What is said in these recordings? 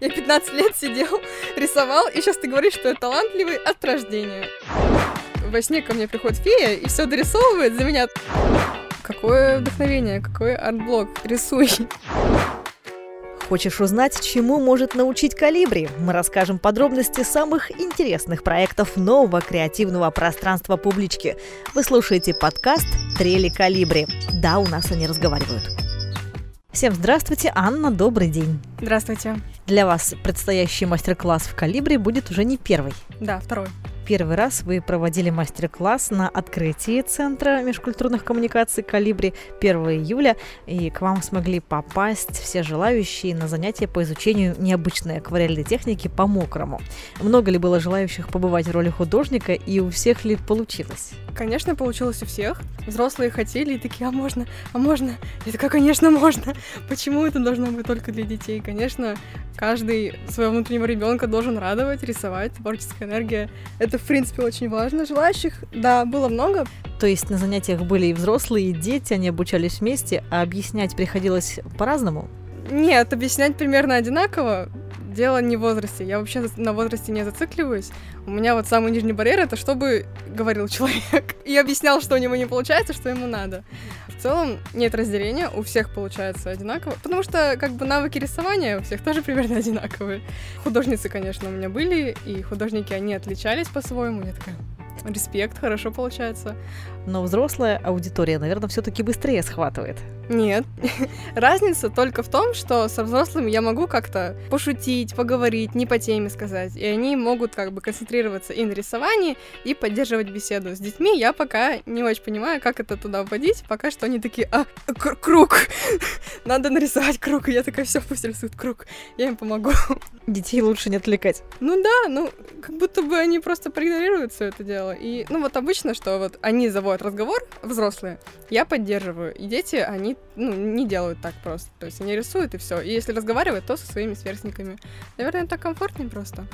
Я 15 лет сидел, рисовал, и сейчас ты говоришь, что я талантливый от рождения. Во сне ко мне приходит фея и все дорисовывает за меня. Какое вдохновение, какой арт-блок. Рисуй. Хочешь узнать, чему может научить Калибри? Мы расскажем подробности самых интересных проектов нового креативного пространства публички. Вы слушаете подкаст «Трели Калибри». Да, у нас они разговаривают. Всем здравствуйте, Анна, добрый день. Здравствуйте. Для вас предстоящий мастер-класс в Калибре будет уже не первый. Да, второй первый раз вы проводили мастер-класс на открытии Центра межкультурных коммуникаций «Калибри» 1 июля, и к вам смогли попасть все желающие на занятия по изучению необычной акварельной техники по мокрому. Много ли было желающих побывать в роли художника, и у всех ли получилось? Конечно, получилось у всех. Взрослые хотели и такие, а можно, а можно? Я такая, конечно, можно. Почему это должно быть только для детей? Конечно, каждый своего внутреннего ребенка должен радовать, рисовать, творческая энергия. Это в принципе, очень важно. Желающих, да, было много. То есть на занятиях были и взрослые, и дети, они обучались вместе, а объяснять приходилось по-разному? Нет, объяснять примерно одинаково. Дело не в возрасте. Я вообще на возрасте не зацикливаюсь. У меня вот самый нижний барьер это чтобы говорил человек и объяснял, что у него не получается, что ему надо. В целом нет разделения, у всех получается одинаково, потому что как бы навыки рисования у всех тоже примерно одинаковые. Художницы, конечно, у меня были, и художники, они отличались по-своему. Я такая, респект, хорошо получается. Но взрослая аудитория, наверное, все-таки быстрее схватывает. Нет. Разница только в том, что со взрослыми я могу как-то пошутить, поговорить, не по теме сказать. И они могут как бы концентрироваться и на рисовании, и поддерживать беседу. С детьми я пока не очень понимаю, как это туда вводить. Пока что они такие, а, круг, надо нарисовать круг. И я такая, все, пусть рисуют круг. Я им помогу. Детей лучше не отвлекать. Ну да, ну, как будто бы они просто проигнорируют все это дело. И, ну, вот обычно, что вот они заводят разговор, взрослые, я поддерживаю. И дети, они ну, не делают так просто. То есть они рисуют и все. И если разговаривать, то со своими сверстниками. Наверное, так комфортнее просто.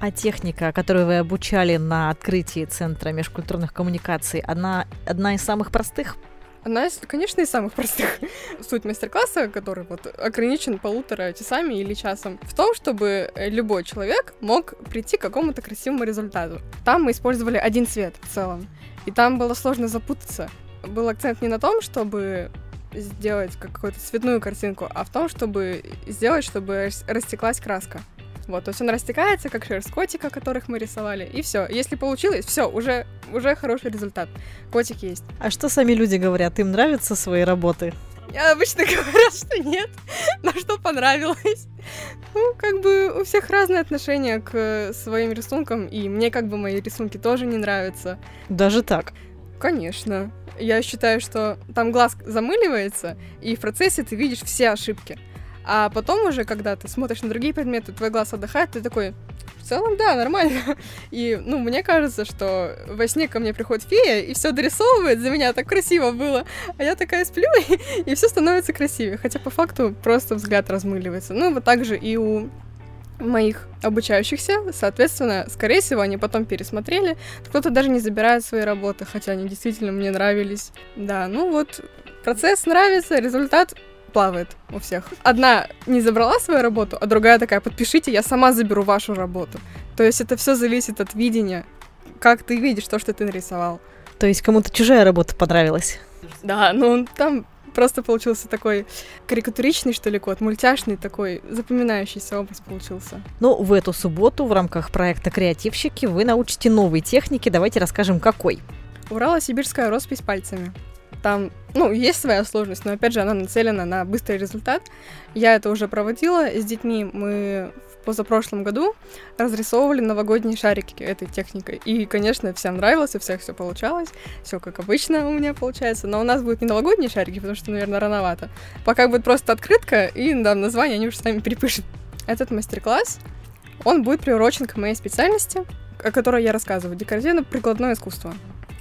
А техника, которую вы обучали на открытии Центра межкультурных коммуникаций, она одна из самых простых? Одна из, конечно, из самых простых. Суть мастер-класса, который вот ограничен полутора часами или часом, в том, чтобы любой человек мог прийти к какому-то красивому результату. Там мы использовали один цвет в целом, и там было сложно запутаться. Был акцент не на том, чтобы сделать какую-то цветную картинку, а в том, чтобы сделать, чтобы растеклась краска. Вот, то есть он растекается, как шерсть котика, которых мы рисовали, и все. Если получилось, все, уже, уже хороший результат. Котик есть. А что сами люди говорят? Им нравятся свои работы? Я обычно говорят, что нет, но что понравилось. Ну, как бы у всех разные отношения к своим рисункам, и мне как бы мои рисунки тоже не нравятся. Даже так? Конечно. Я считаю, что там глаз замыливается, и в процессе ты видишь все ошибки. А потом уже, когда ты смотришь на другие предметы, твой глаз отдыхает, ты такой, в целом, да, нормально. И, ну, мне кажется, что во сне ко мне приходит фея и все дорисовывает за меня, так красиво было. А я такая сплю, и, и все становится красивее. Хотя по факту просто взгляд размыливается. Ну, вот так же и у моих обучающихся, соответственно, скорее всего, они потом пересмотрели. Кто-то даже не забирает свои работы, хотя они действительно мне нравились. Да, ну вот, процесс нравится, результат плавает у всех. Одна не забрала свою работу, а другая такая, подпишите, я сама заберу вашу работу. То есть это все зависит от видения, как ты видишь то, что ты нарисовал. То есть кому-то чужая работа понравилась? Да, ну там просто получился такой карикатуричный, что ли, код, мультяшный такой, запоминающийся образ получился. Ну, в эту субботу в рамках проекта «Креативщики» вы научите новые техники. Давайте расскажем, какой. Урало-сибирская роспись пальцами. Там, ну, есть своя сложность, но, опять же, она нацелена на быстрый результат. Я это уже проводила с детьми. Мы позапрошлом году разрисовывали новогодние шарики этой техникой. И, конечно, всем нравилось, у всех все получалось. Все как обычно у меня получается. Но у нас будут не новогодние шарики, потому что, наверное, рановато. Пока будет просто открытка, и да, название они уже сами перепишут. Этот мастер-класс, он будет приурочен к моей специальности, о которой я рассказываю, декоративно-прикладное искусство.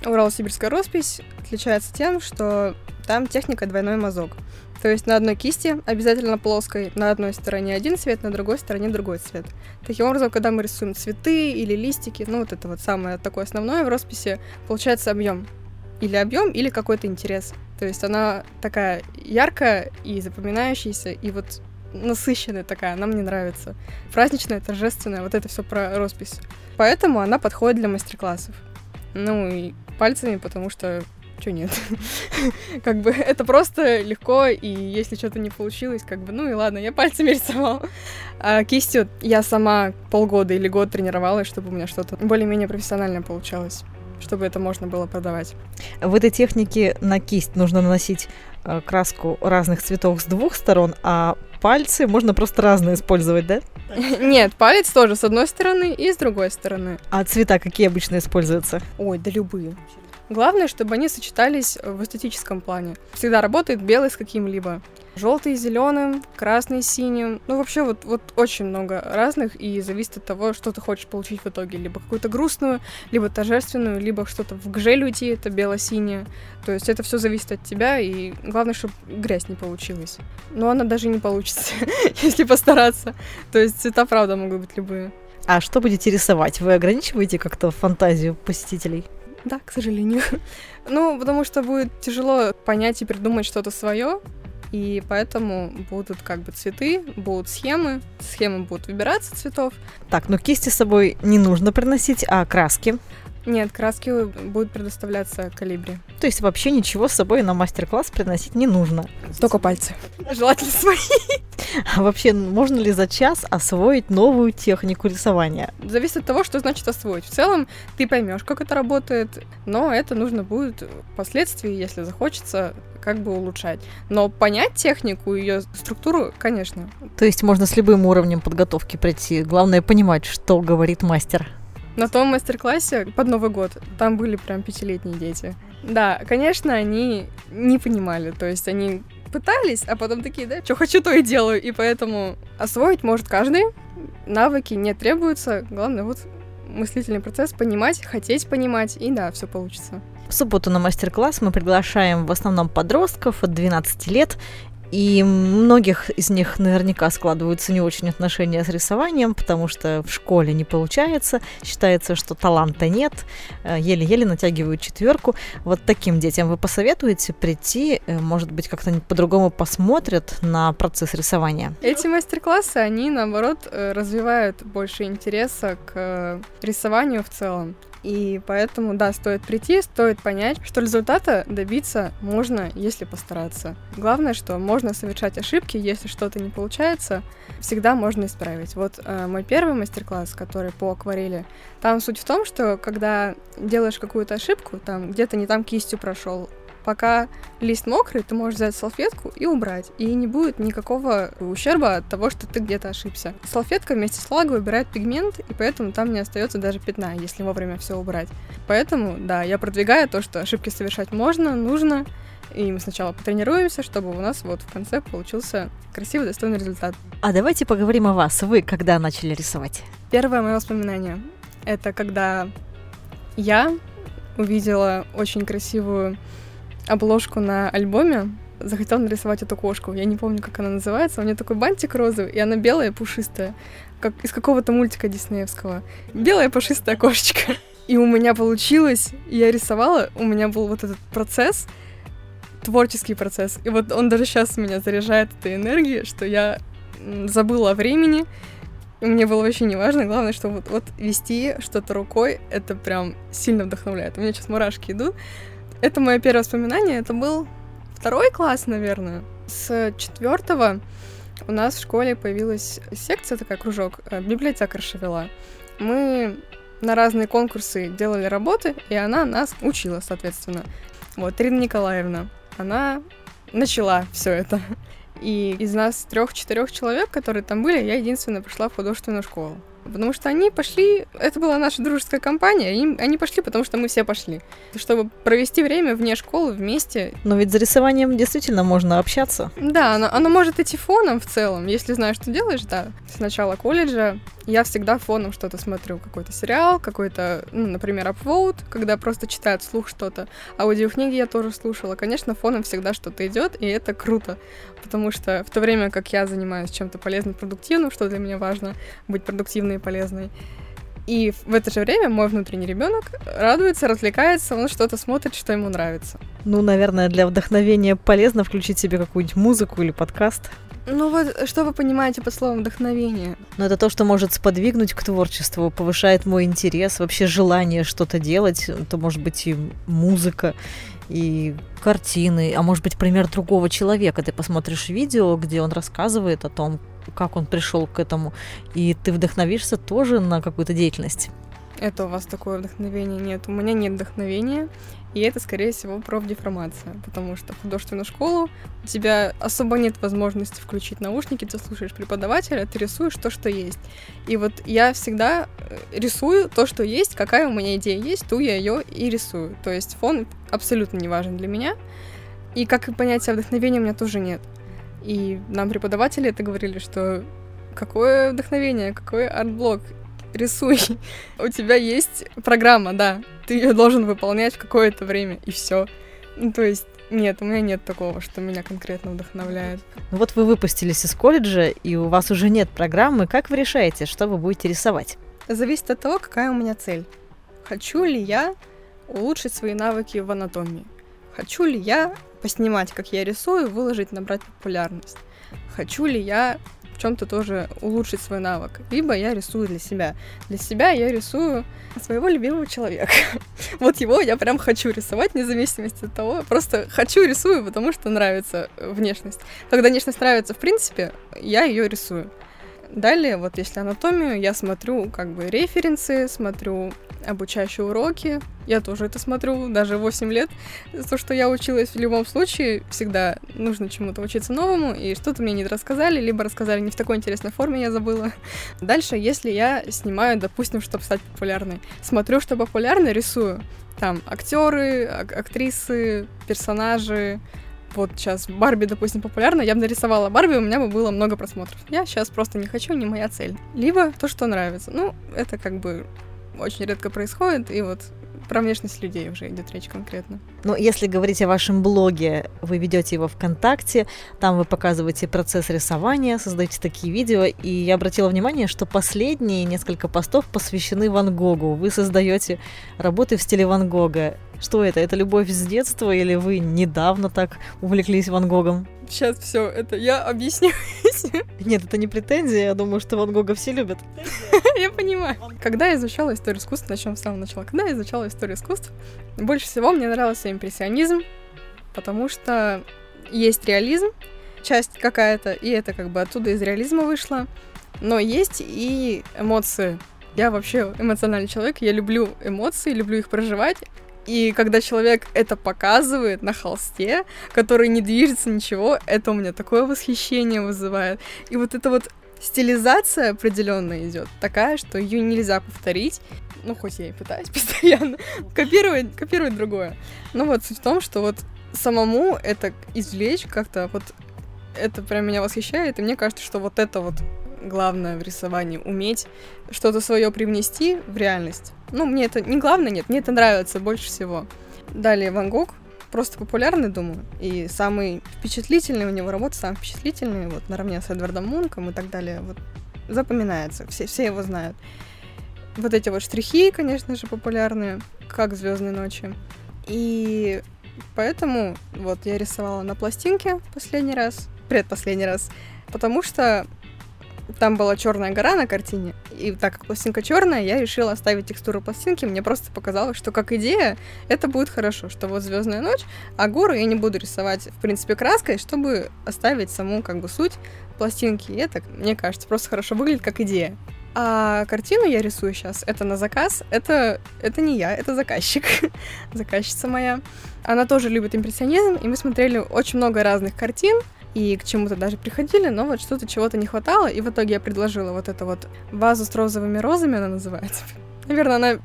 Урал-сибирская роспись отличается тем, что там техника двойной мазок. То есть на одной кисти, обязательно плоской, на одной стороне один цвет, на другой стороне другой цвет. Таким образом, когда мы рисуем цветы или листики, ну вот это вот самое такое основное в росписи, получается объем. Или объем, или какой-то интерес. То есть она такая яркая и запоминающаяся, и вот насыщенная такая, она мне нравится. Праздничная, торжественная, вот это все про роспись. Поэтому она подходит для мастер-классов. Ну и пальцами, потому что что нет? как бы это просто легко, и если что-то не получилось, как бы, ну и ладно, я пальцами рисовал. А кистью я сама полгода или год тренировалась, чтобы у меня что-то более-менее профессиональное получалось чтобы это можно было продавать. В этой технике на кисть нужно наносить э, краску разных цветов с двух сторон, а пальцы можно просто разные использовать, да? Нет, палец тоже с одной стороны и с другой стороны. А цвета какие обычно используются? Ой, да любые. Главное, чтобы они сочетались в эстетическом плане. Всегда работает белый с каким-либо. Желтый зеленым, красный синим. Ну, вообще, вот, вот очень много разных, и зависит от того, что ты хочешь получить в итоге. Либо какую-то грустную, либо торжественную, либо что-то в гжель уйти, это бело-синее. То есть это все зависит от тебя, и главное, чтобы грязь не получилась. Но она даже не получится, если постараться. То есть цвета, правда, могут быть любые. А что будете рисовать? Вы ограничиваете как-то фантазию посетителей? Да, к сожалению. ну, потому что будет тяжело понять и придумать что-то свое, и поэтому будут как бы цветы, будут схемы, схемы будут выбираться цветов. Так, но кисти с собой не нужно приносить, а краски? Нет, краски будут предоставляться калибре. То есть вообще ничего с собой на мастер-класс приносить не нужно? Только пальцы. Желательно свои. А вообще можно ли за час освоить новую технику рисования? Зависит от того, что значит освоить. В целом ты поймешь, как это работает, но это нужно будет впоследствии, если захочется, как бы улучшать. Но понять технику, ее структуру, конечно. То есть можно с любым уровнем подготовки прийти. Главное понимать, что говорит мастер. На том мастер-классе под Новый год там были прям пятилетние дети. Да, конечно, они не понимали, то есть они пытались, а потом такие, да, что хочу, то и делаю, и поэтому освоить может каждый, навыки не требуются, главное вот мыслительный процесс, понимать, хотеть понимать, и да, все получится. В субботу на мастер-класс мы приглашаем в основном подростков от 12 лет, и многих из них наверняка складываются не очень отношения с рисованием, потому что в школе не получается, считается, что таланта нет, э, еле-еле натягивают четверку. Вот таким детям вы посоветуете прийти, э, может быть, как-то по-другому посмотрят на процесс рисования? Эти мастер-классы, они, наоборот, э, развивают больше интереса к рисованию в целом. И поэтому, да, стоит прийти, стоит понять, что результата добиться можно, если постараться. Главное, что можно совершать ошибки, если что-то не получается, всегда можно исправить. Вот э, мой первый мастер-класс, который по акварели, там суть в том, что когда делаешь какую-то ошибку, там где-то не там кистью прошел, пока лист мокрый, ты можешь взять салфетку и убрать. И не будет никакого ущерба от того, что ты где-то ошибся. Салфетка вместе с влагой убирает пигмент, и поэтому там не остается даже пятна, если вовремя все убрать. Поэтому, да, я продвигаю то, что ошибки совершать можно, нужно, и мы сначала потренируемся, чтобы у нас вот в конце получился красивый, достойный результат. А давайте поговорим о вас. Вы когда начали рисовать? Первое мое воспоминание — это когда я увидела очень красивую обложку на альбоме, захотел нарисовать эту кошку. Я не помню, как она называется. У нее такой бантик розовый, и она белая, пушистая, как из какого-то мультика диснеевского. Белая пушистая кошечка. И у меня получилось, я рисовала, у меня был вот этот процесс, творческий процесс. И вот он даже сейчас меня заряжает этой энергией, что я забыла о времени, и мне было вообще не важно. Главное, что вот, вот вести что-то рукой, это прям сильно вдохновляет. У меня сейчас мурашки идут. Это мое первое воспоминание. Это был второй класс, наверное. С четвертого у нас в школе появилась секция, такая кружок, э, библиотекарша вела. Мы на разные конкурсы делали работы, и она нас учила, соответственно. Вот, Ирина Николаевна, она начала все это. И из нас трех-четырех человек, которые там были, я единственная пошла в художественную школу. Потому что они пошли, это была наша дружеская компания, и они пошли, потому что мы все пошли. Чтобы провести время вне школы вместе. Но ведь за рисованием действительно можно общаться. Да, оно, оно может идти фоном в целом, если знаешь, что делаешь, да. С начала колледжа я всегда фоном что-то смотрю, какой-то сериал, какой-то, ну, например, upvote, когда просто читают вслух что-то. Аудиокниги я тоже слушала. Конечно, фоном всегда что-то идет, и это круто, потому что в то время как я занимаюсь чем-то полезным, продуктивным, что для меня важно, быть продуктивной и полезной, и в это же время мой внутренний ребенок радуется, развлекается, он что-то смотрит, что ему нравится. Ну, наверное, для вдохновения полезно включить себе какую-нибудь музыку или подкаст. Ну вот, что вы понимаете под словом вдохновение? Ну, это то, что может сподвигнуть к творчеству, повышает мой интерес, вообще желание что-то делать. Это может быть и музыка, и картины, а может быть пример другого человека. Ты посмотришь видео, где он рассказывает о том, как он пришел к этому, и ты вдохновишься тоже на какую-то деятельность. Это у вас такое вдохновение нет. У меня нет вдохновения. И это, скорее всего, профдеформация, потому что художественную школу у тебя особо нет возможности включить наушники, ты слушаешь преподавателя, ты рисуешь то, что есть. И вот я всегда э, рисую то, что есть, какая у меня идея есть, ту я ее и рисую. То есть фон абсолютно не важен для меня. И как и понятие вдохновения у меня тоже нет. И нам преподаватели это говорили, что какое вдохновение, какой арт-блок рисуй. У тебя есть программа, да. Ты ее должен выполнять в какое-то время, и все. Ну, то есть нет, у меня нет такого, что меня конкретно вдохновляет. Ну вот вы выпустились из колледжа, и у вас уже нет программы. Как вы решаете, что вы будете рисовать? Зависит от того, какая у меня цель. Хочу ли я улучшить свои навыки в анатомии? Хочу ли я поснимать, как я рисую, выложить, набрать популярность? Хочу ли я в чем-то тоже улучшить свой навык. Либо я рисую для себя. Для себя я рисую своего любимого человека. вот его я прям хочу рисовать, вне зависимости от того. Просто хочу рисую, потому что нравится внешность. Когда внешность нравится, в принципе, я ее рисую. Далее, вот если анатомию, я смотрю как бы референсы, смотрю обучающие уроки. Я тоже это смотрю, даже 8 лет. То, что я училась в любом случае, всегда нужно чему-то учиться новому, и что-то мне не рассказали, либо рассказали не в такой интересной форме, я забыла. Дальше, если я снимаю, допустим, чтобы стать популярной, смотрю, что популярно, рисую. Там актеры, ак- актрисы, персонажи, вот сейчас Барби, допустим, популярна, я бы нарисовала Барби, у меня бы было много просмотров. Я сейчас просто не хочу, не моя цель. Либо то, что нравится. Ну, это как бы очень редко происходит, и вот про внешность людей уже идет речь конкретно. Ну, если говорить о вашем блоге, вы ведете его ВКонтакте, там вы показываете процесс рисования, создаете такие видео, и я обратила внимание, что последние несколько постов посвящены Ван Гогу. Вы создаете работы в стиле Ван Гога. Что это? Это любовь с детства или вы недавно так увлеклись Ван Гогом? Сейчас все, это я объясню. Нет, это не претензия, я думаю, что Ван Гога все любят. Я понимаю. Когда я изучала историю искусства, начнем с самого начала. Когда я изучала историю искусств, больше всего мне нравился импрессионизм, потому что есть реализм, часть какая-то, и это как бы оттуда из реализма вышло. Но есть и эмоции. Я вообще эмоциональный человек, я люблю эмоции, люблю их проживать, и когда человек это показывает на холсте, который не движется ничего, это у меня такое восхищение вызывает. И вот эта вот стилизация определенная идет, такая, что ее нельзя повторить. Ну, хоть я и пытаюсь постоянно копировать, копировать другое. Но вот суть в том, что вот самому это извлечь как-то, вот это прям меня восхищает, и мне кажется, что вот это вот главное в рисовании уметь что-то свое привнести в реальность. Ну, мне это не главное, нет, мне это нравится больше всего. Далее Ван Гог, просто популярный, думаю, и самый впечатлительный у него работа, самый впечатлительный, вот, наравне с Эдвардом Мунком и так далее, вот, запоминается, все, все его знают. Вот эти вот штрихи, конечно же, популярные, как «Звездные ночи». И поэтому вот я рисовала на пластинке последний раз, предпоследний раз, потому что там была черная гора на картине, и так как пластинка черная, я решила оставить текстуру пластинки. Мне просто показалось, что как идея это будет хорошо, что вот звездная ночь, а гору я не буду рисовать, в принципе, краской, чтобы оставить саму как бы суть пластинки. И это, мне кажется, просто хорошо выглядит как идея. А картину я рисую сейчас, это на заказ, это, это не я, это заказчик, заказчица моя. Она тоже любит импрессионизм, и мы смотрели очень много разных картин, и к чему-то даже приходили, но вот что-то чего-то не хватало, и в итоге я предложила вот эту вот вазу с розовыми розами, она называется. Наверное, она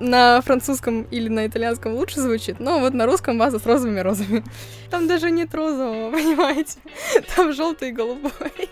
на французском или на итальянском лучше звучит, но вот на русском ваза с розовыми розами. Там даже нет розового, понимаете? Там желтый и голубой.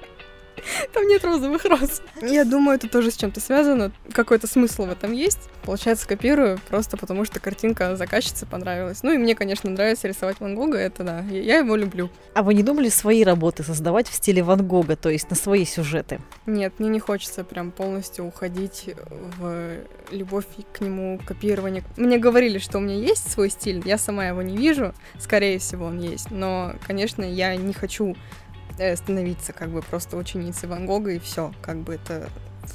Там нет розовых роз. Я думаю, это тоже с чем-то связано. Какой-то смысл в этом есть. Получается, копирую просто потому, что картинка заказчице понравилась. Ну и мне, конечно, нравится рисовать Ван Гога, это да, я его люблю. А вы не думали свои работы создавать в стиле Ван Гога, то есть на свои сюжеты? Нет, мне не хочется прям полностью уходить в любовь к нему, копирование. Мне говорили, что у меня есть свой стиль, я сама его не вижу, скорее всего, он есть, но, конечно, я не хочу становиться как бы просто ученицей Ван Гога и все, как бы это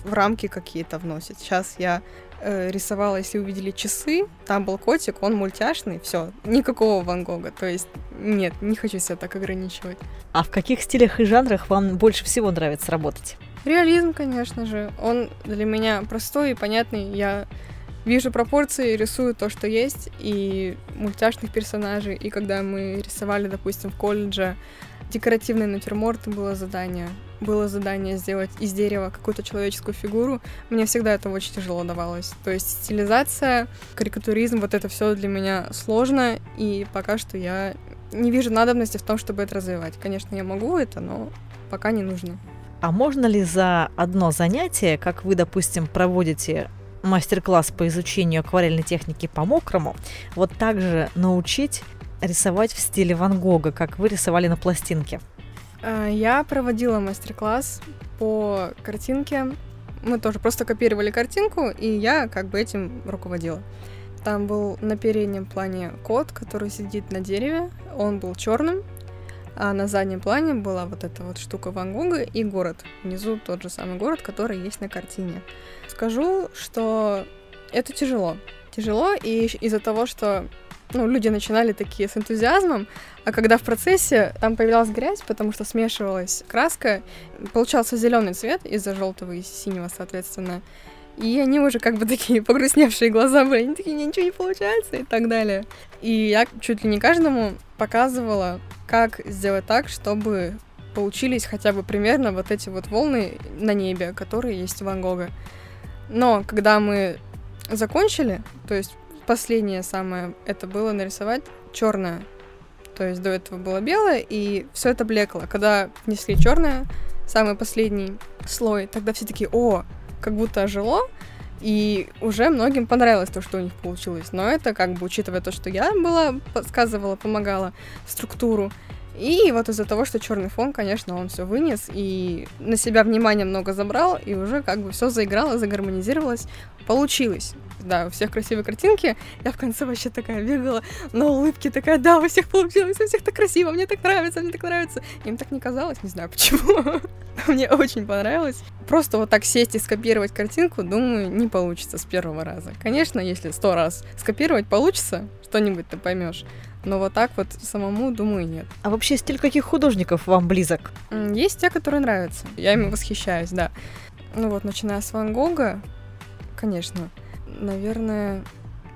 в рамки какие-то вносит. Сейчас я э, рисовала, если увидели часы, там был котик, он мультяшный, все, никакого Ван Гога. То есть нет, не хочу себя так ограничивать. А в каких стилях и жанрах вам больше всего нравится работать? Реализм, конечно же. Он для меня простой и понятный. Я вижу пропорции, рисую то, что есть, и мультяшных персонажей. И когда мы рисовали, допустим, в колледже декоративный натюрморт, было задание. Было задание сделать из дерева какую-то человеческую фигуру. Мне всегда это очень тяжело давалось. То есть стилизация, карикатуризм, вот это все для меня сложно, и пока что я не вижу надобности в том, чтобы это развивать. Конечно, я могу это, но пока не нужно. А можно ли за одно занятие, как вы, допустим, проводите мастер-класс по изучению акварельной техники по мокрому, вот также научить рисовать в стиле Ван Гога, как вы рисовали на пластинке? А, я проводила мастер-класс по картинке. Мы тоже просто копировали картинку, и я как бы этим руководила. Там был на переднем плане кот, который сидит на дереве. Он был черным, а на заднем плане была вот эта вот штука Ван Гога и город. Внизу тот же самый город, который есть на картине. Скажу, что это тяжело. Тяжело, и из-за того, что ну, люди начинали такие с энтузиазмом, а когда в процессе там появлялась грязь, потому что смешивалась краска, получался зеленый цвет из-за желтого и синего, соответственно. И они уже как бы такие погрустневшие глаза были, они такие, ничего не получается и так далее. И я чуть ли не каждому показывала, как сделать так, чтобы получились хотя бы примерно вот эти вот волны на небе, которые есть у Ван Гога. Но когда мы закончили, то есть последнее самое, это было нарисовать черное. То есть до этого было белое, и все это блекло. Когда внесли черное, самый последний слой, тогда все такие, о, как будто ожило, и уже многим понравилось то, что у них получилось. Но это как бы учитывая то, что я была, подсказывала, помогала структуру. И вот из-за того, что черный фон, конечно, он все вынес и на себя внимание много забрал, и уже как бы все заиграло, загармонизировалось, получилось да, у всех красивые картинки. Я в конце вообще такая бегала на улыбке, такая, да, у всех получилось, у всех так красиво, мне так нравится, мне так нравится. Им так не казалось, не знаю почему. мне очень понравилось. Просто вот так сесть и скопировать картинку, думаю, не получится с первого раза. Конечно, если сто раз скопировать получится, что-нибудь ты поймешь. Но вот так вот самому, думаю, нет. А вообще стиль каких художников вам близок? Есть те, которые нравятся. Я ими восхищаюсь, да. Ну вот, начиная с Ван Гога, конечно, наверное,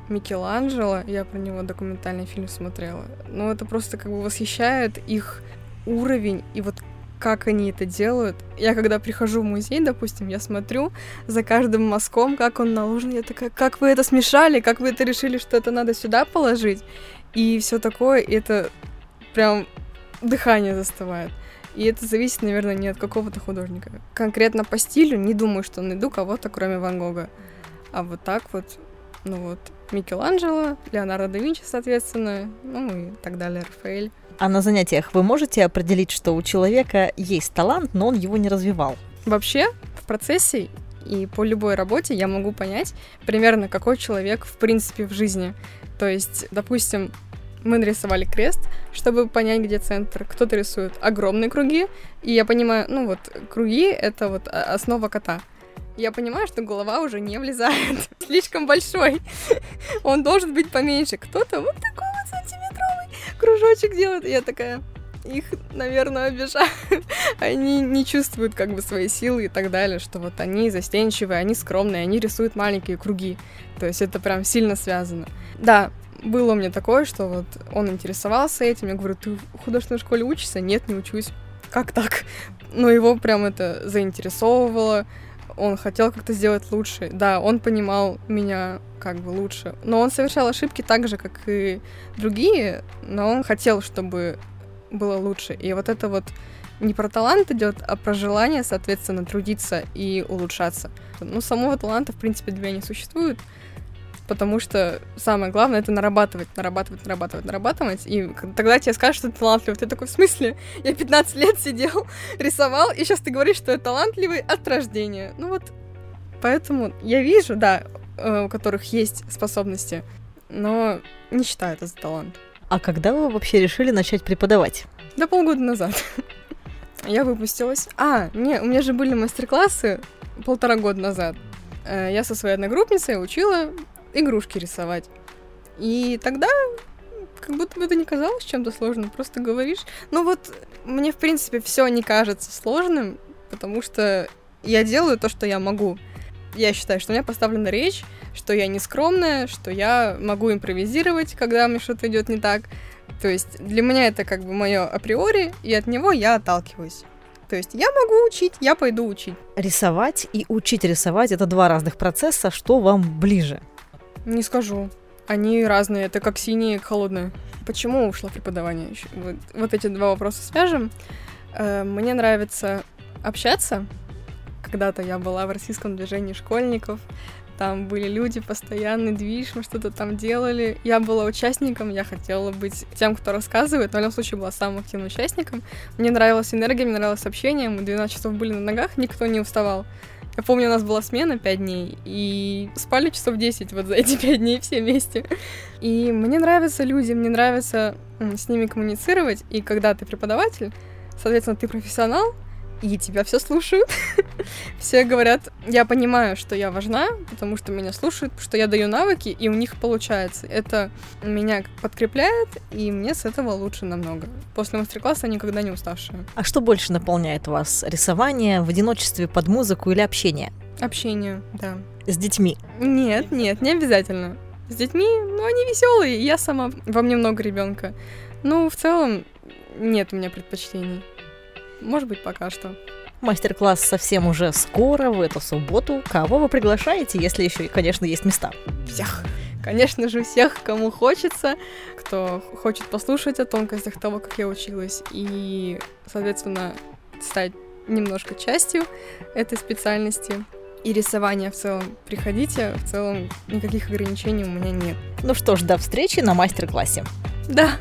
Микеланджело, я про него документальный фильм смотрела. Ну, это просто как бы восхищает их уровень и вот как они это делают. Я когда прихожу в музей, допустим, я смотрю за каждым мазком, как он наложен, я такая, как вы это смешали, как вы это решили, что это надо сюда положить, и все такое, и это прям дыхание застывает. И это зависит, наверное, не от какого-то художника. Конкретно по стилю не думаю, что найду кого-то, кроме Ван Гога. А вот так вот, ну вот, Микеланджело, Леонардо да Винчи, соответственно, ну и так далее, Рафаэль. А на занятиях вы можете определить, что у человека есть талант, но он его не развивал? Вообще, в процессе и по любой работе я могу понять примерно, какой человек в принципе в жизни. То есть, допустим, мы нарисовали крест, чтобы понять, где центр. Кто-то рисует огромные круги, и я понимаю, ну вот, круги — это вот основа кота я понимаю, что голова уже не влезает. Слишком большой. Он должен быть поменьше. Кто-то вот такой вот сантиметровый кружочек делает. Я такая, их, наверное, обижают. Они не чувствуют как бы своей силы и так далее, что вот они застенчивые, они скромные, они рисуют маленькие круги. То есть это прям сильно связано. Да, было у меня такое, что вот он интересовался этим, я говорю, ты в художественной школе учишься? Нет, не учусь. Как так? Но его прям это заинтересовывало, он хотел как-то сделать лучше. Да, он понимал меня как бы лучше. Но он совершал ошибки так же, как и другие, но он хотел, чтобы было лучше. И вот это вот не про талант идет, а про желание, соответственно, трудиться и улучшаться. Ну, самого таланта, в принципе, для меня не существует потому что самое главное это нарабатывать, нарабатывать, нарабатывать, нарабатывать, и тогда тебе скажут, что ты талантливый. Ты такой, в смысле? Я 15 лет сидел, рисовал, и сейчас ты говоришь, что я талантливый от рождения. Ну вот, поэтому я вижу, да, э, у которых есть способности, но не считаю это за талант. А когда вы вообще решили начать преподавать? Да полгода назад. Я выпустилась. А, не, у меня же были мастер-классы полтора года назад. Э, я со своей одногруппницей учила игрушки рисовать. И тогда как будто бы это не казалось чем-то сложным, просто говоришь. Ну вот, мне, в принципе, все не кажется сложным, потому что я делаю то, что я могу. Я считаю, что у меня поставлена речь, что я не скромная, что я могу импровизировать, когда мне что-то идет не так. То есть для меня это как бы мое априори, и от него я отталкиваюсь. То есть я могу учить, я пойду учить. Рисовать и учить рисовать это два разных процесса. Что вам ближе? Не скажу. Они разные, это как синие и холодные. Почему ушло преподавание? Вот, вот эти два вопроса свяжем. Э, мне нравится общаться. Когда-то я была в российском движении школьников. Там были люди, постоянный движ, мы что-то там делали. Я была участником, я хотела быть тем, кто рассказывает, но в любом случае была самым активным участником. Мне нравилась энергия, мне нравилось общение, мы 12 часов были на ногах, никто не уставал. Я помню, у нас была смена 5 дней, и спали часов 10 вот за эти 5 дней все вместе. И мне нравятся люди, мне нравится с ними коммуницировать, и когда ты преподаватель, соответственно, ты профессионал, и тебя все слушают. все говорят, я понимаю, что я важна, потому что меня слушают, что я даю навыки, и у них получается. Это меня подкрепляет, и мне с этого лучше намного. После мастер-класса никогда не уставшая. А что больше наполняет вас? Рисование в одиночестве под музыку или общение? Общение, да. С детьми? Нет, нет, не обязательно. С детьми, ну, они веселые, я сама, во мне много ребенка. Ну, в целом, нет у меня предпочтений. Может быть, пока что. Мастер-класс совсем уже скоро, в эту субботу. Кого вы приглашаете, если еще, конечно, есть места? Всех. Конечно же, всех, кому хочется, кто хочет послушать о тонкостях того, как я училась, и, соответственно, стать немножко частью этой специальности. И рисование в целом. Приходите, в целом никаких ограничений у меня нет. Ну что ж, до встречи на мастер-классе. Да.